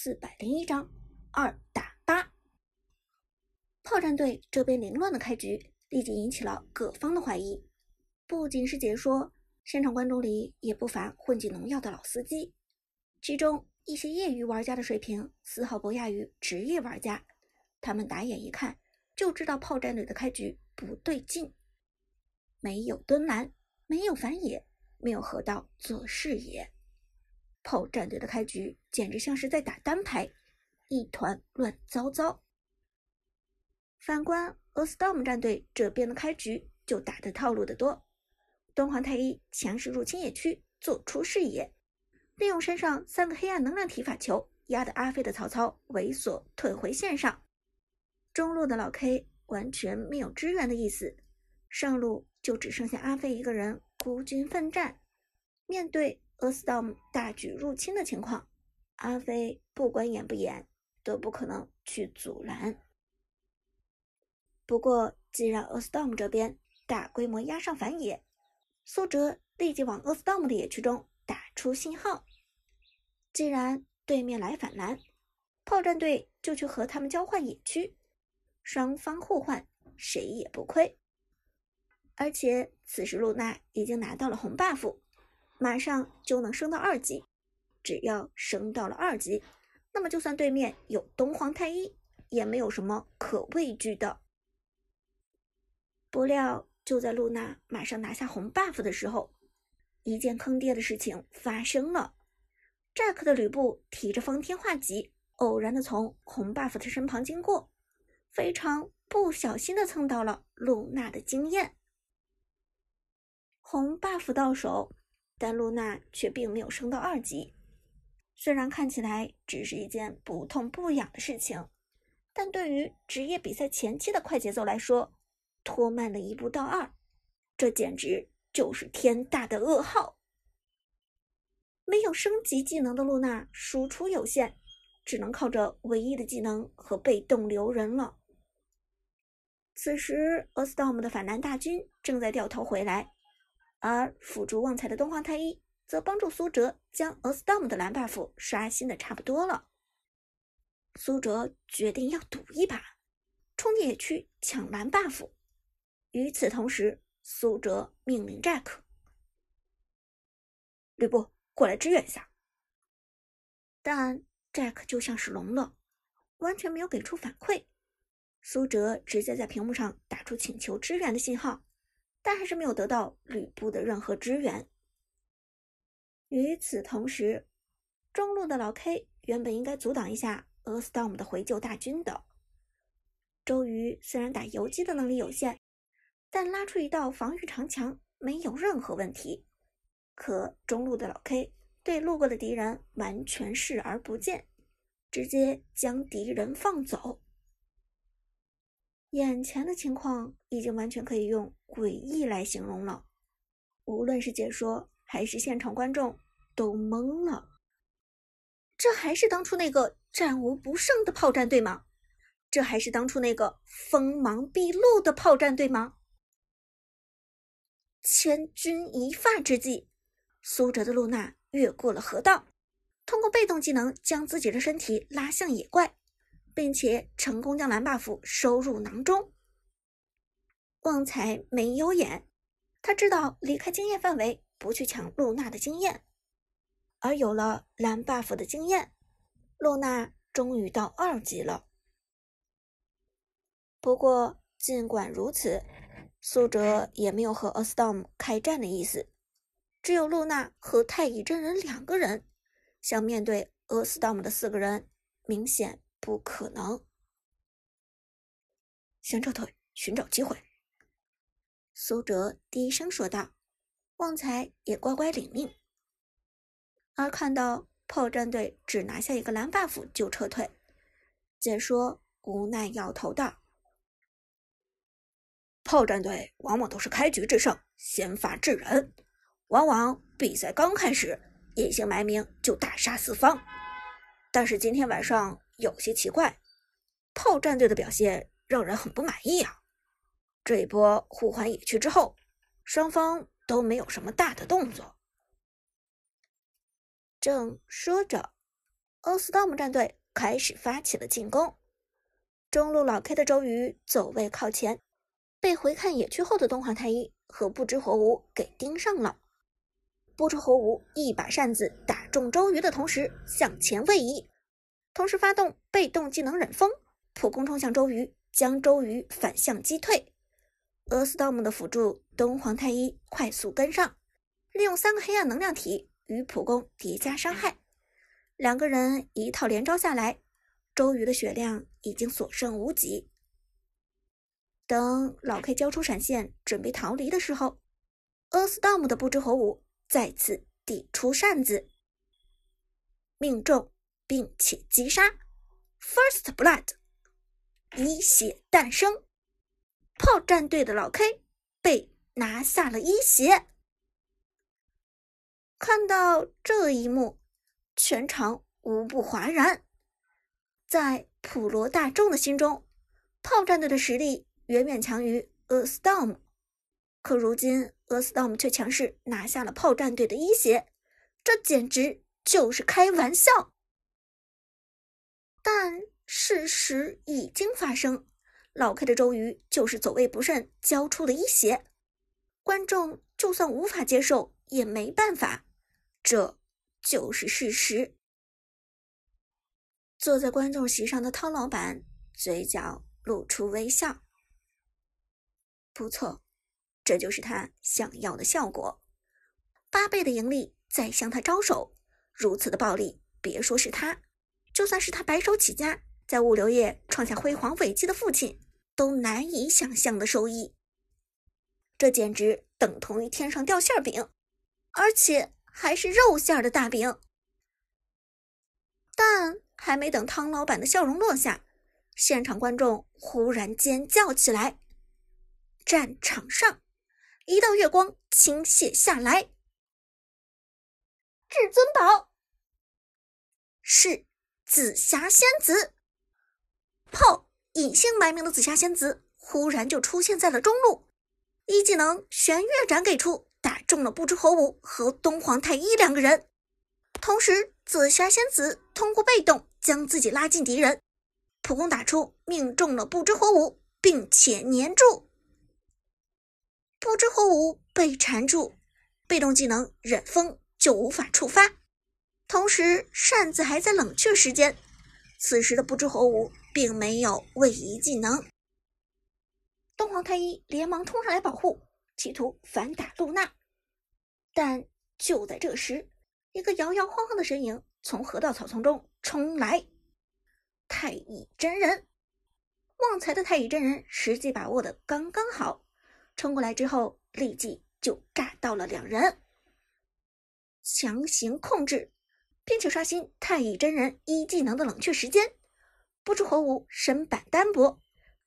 四百零一章二打八。炮战队这边凌乱的开局，立即引起了各方的怀疑。不仅是解说，现场观众里也不乏混迹农药的老司机，其中一些业余玩家的水平丝毫不亚于职业玩家。他们打眼一看，就知道炮战队的开局不对劲。没有蹲蓝，没有反野，没有河道做视野。炮战队的开局简直像是在打单排，一团乱糟糟。反观 A Storm 战队这边的开局就打的套路的多，东皇太一强势入侵野区，做出视野，利用身上三个黑暗能量体法球压得阿飞的曹操猥琐退回线上。中路的老 K 完全没有支援的意思，上路。就只剩下阿飞一个人孤军奋战，面对 A Storm 大举入侵的情况，阿飞不管演不演都不可能去阻拦。不过，既然 A Storm 这边大规模压上反野，苏哲立即往 A Storm 的野区中打出信号。既然对面来反蓝，炮战队就去和他们交换野区，双方互换，谁也不亏。而且此时露娜已经拿到了红 buff，马上就能升到二级。只要升到了二级，那么就算对面有东皇太一，也没有什么可畏惧的。不料就在露娜马上拿下红 buff 的时候，一件坑爹的事情发生了。扎克的吕布提着方天画戟，偶然的从红 buff 的身旁经过，非常不小心的蹭到了露娜的经验。红 buff 到手，但露娜却并没有升到二级。虽然看起来只是一件不痛不痒的事情，但对于职业比赛前期的快节奏来说，拖慢了一步到二，这简直就是天大的噩耗。没有升级技能的露娜输出有限，只能靠着唯一的技能和被动留人了。此时，A Storm 的反蓝大军正在掉头回来。而辅助旺财的东皇太一则帮助苏哲将 astom 的蓝 buff 刷新的差不多了。苏哲决定要赌一把，冲进野区抢蓝 buff。与此同时，苏哲命令 Jack：“ 吕布过来支援一下。”但 Jack 就像是聋了，完全没有给出反馈。苏哲直接在屏幕上打出请求支援的信号。但还是没有得到吕布的任何支援。与此同时，中路的老 K 原本应该阻挡一下 A Storm 的回救大军的。周瑜虽然打游击的能力有限，但拉出一道防御长墙没有任何问题。可中路的老 K 对路过的敌人完全视而不见，直接将敌人放走。眼前的情况已经完全可以用诡异来形容了，无论是解说还是现场观众都懵了。这还是当初那个战无不胜的炮战队吗？这还是当初那个锋芒毕露的炮战队吗？千钧一发之际，苏哲的露娜越过了河道，通过被动技能将自己的身体拉向野怪。并且成功将蓝 buff 收入囊中。旺财没有眼，他知道离开经验范围，不去抢露娜的经验。而有了蓝 buff 的经验，露娜终于到二级了。不过，尽管如此，苏哲也没有和 astom 开战的意思，只有露娜和太乙真人两个人，想面对 astom 的四个人，明显。不可能！先撤退，寻找机会。苏哲低声说道。旺财也乖乖领命。而看到炮战队只拿下一个蓝 buff 就撤退，解说无奈摇头道：“炮战队往往都是开局制胜，先发制人，往往比赛刚开始隐姓埋名就大杀四方。但是今天晚上……”有些奇怪，炮战队的表现让人很不满意啊！这一波互换野区之后，双方都没有什么大的动作。正说着，欧斯道姆战队开始发起了进攻。中路老 K 的周瑜走位靠前，被回看野区后的东皇太一和不知火舞给盯上了。不知火舞一把扇子打中周瑜的同时向前位移，同时发动被动技能忍风，普攻冲向周瑜，将周瑜反向击退。俄斯道姆的辅助东皇太一快速跟上，利用三个黑暗能量体与普攻叠加伤害，两个人一套连招下来。周瑜的血量已经所剩无几。等老 K 交出闪现，准备逃离的时候，阿斯道姆的不知火舞再次递出扇子，命中并且击杀，First Blood，一血诞生。炮战队的老 K 被拿下了一血。看到这一幕，全场无不哗然。在普罗大众的心中，炮战队的实力远远强于 A Storm，可如今 A Storm 却强势拿下了炮战队的一血，这简直就是开玩笑。但事实已经发生，老 K 的周瑜就是走位不慎交出了一血，观众就算无法接受也没办法，这就是事实。坐在观众席上的汤老板嘴角露出微笑。不错，这就是他想要的效果。八倍的盈利在向他招手，如此的暴利，别说是他，就算是他白手起家，在物流业创下辉煌伟绩的父亲，都难以想象的收益。这简直等同于天上掉馅饼，而且还是肉馅的大饼。但。还没等汤老板的笑容落下，现场观众忽然尖叫起来。战场上，一道月光倾泻下来。至尊宝是紫霞仙子，炮隐姓埋名的紫霞仙子忽然就出现在了中路，一技能玄月斩给出，打中了不知火舞和东皇太一两个人。同时，紫霞仙子通过被动。将自己拉近敌人，普攻打出，命中了不知火舞，并且粘住不知火舞被缠住，被动技能忍风就无法触发，同时扇子还在冷却时间。此时的不知火舞并没有位移技能，东皇太一连忙冲上来保护，企图反打露娜，但就在这时，一个摇摇晃晃的身影。从河道草丛中冲来，太乙真人，旺财的太乙真人时机把握的刚刚好，冲过来之后立即就炸到了两人，强行控制，并且刷新太乙真人一技能的冷却时间。不知火舞身板单薄，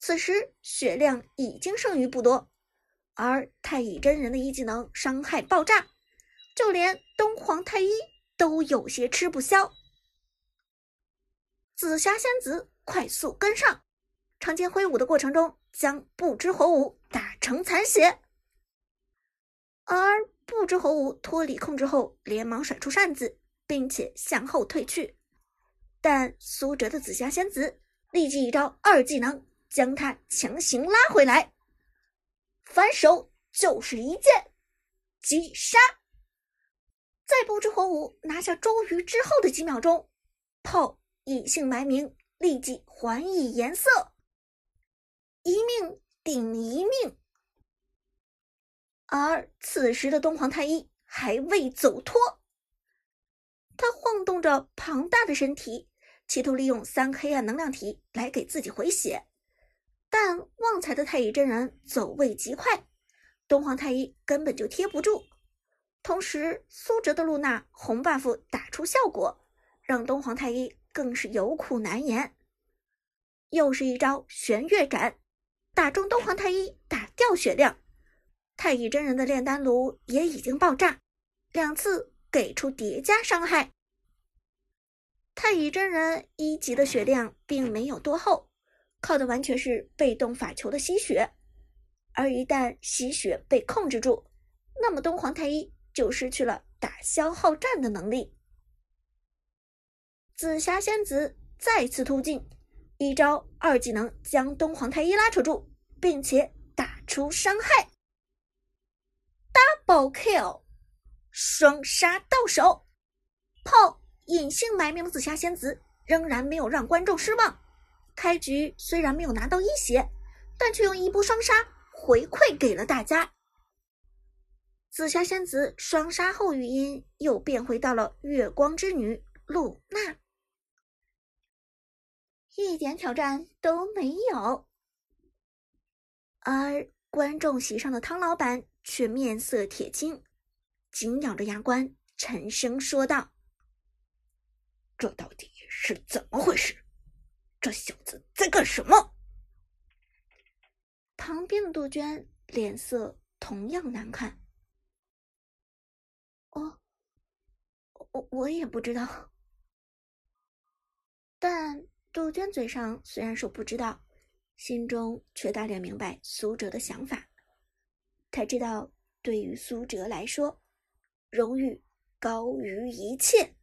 此时血量已经剩余不多，而太乙真人的一技能伤害爆炸，就连东皇太一。都有些吃不消。紫霞仙子快速跟上，长剑挥舞的过程中，将不知火舞打成残血。而不知火舞脱离控制后，连忙甩出扇子，并且向后退去。但苏哲的紫霞仙子立即一招二技能，将他强行拉回来，反手就是一剑击杀。在不知火舞拿下周瑜之后的几秒钟，炮隐姓埋名，立即还以颜色，一命顶一命。而此时的东皇太一还未走脱，他晃动着庞大的身体，企图利用三黑暗能量体来给自己回血，但旺财的太乙真人走位极快，东皇太一根本就贴不住。同时，苏哲的露娜红 buff 打出效果，让东皇太一更是有苦难言。又是一招玄月斩，打中东皇太一，打掉血量。太乙真人的炼丹炉也已经爆炸，两次给出叠加伤害。太乙真人一级的血量并没有多厚，靠的完全是被动法球的吸血。而一旦吸血被控制住，那么东皇太一。就失去了打消耗战的能力。紫霞仙子再次突进，一招二技能将东皇太一拉扯住，并且打出伤害。Double kill，双杀到手。炮隐姓埋名的紫霞仙子仍然没有让观众失望。开局虽然没有拿到一血，但却用一波双杀回馈给了大家。紫霞仙子双杀后，语音又变回到了月光之女露娜，一点挑战都没有。而观众席上的汤老板却面色铁青，紧咬着牙关，沉声说道：“这到底是怎么回事？这小子在干什么？”旁边的杜鹃脸色同样难看。我，我我也不知道。但杜鹃嘴上虽然说不知道，心中却大略明白苏哲的想法。他知道，对于苏哲来说，荣誉高于一切。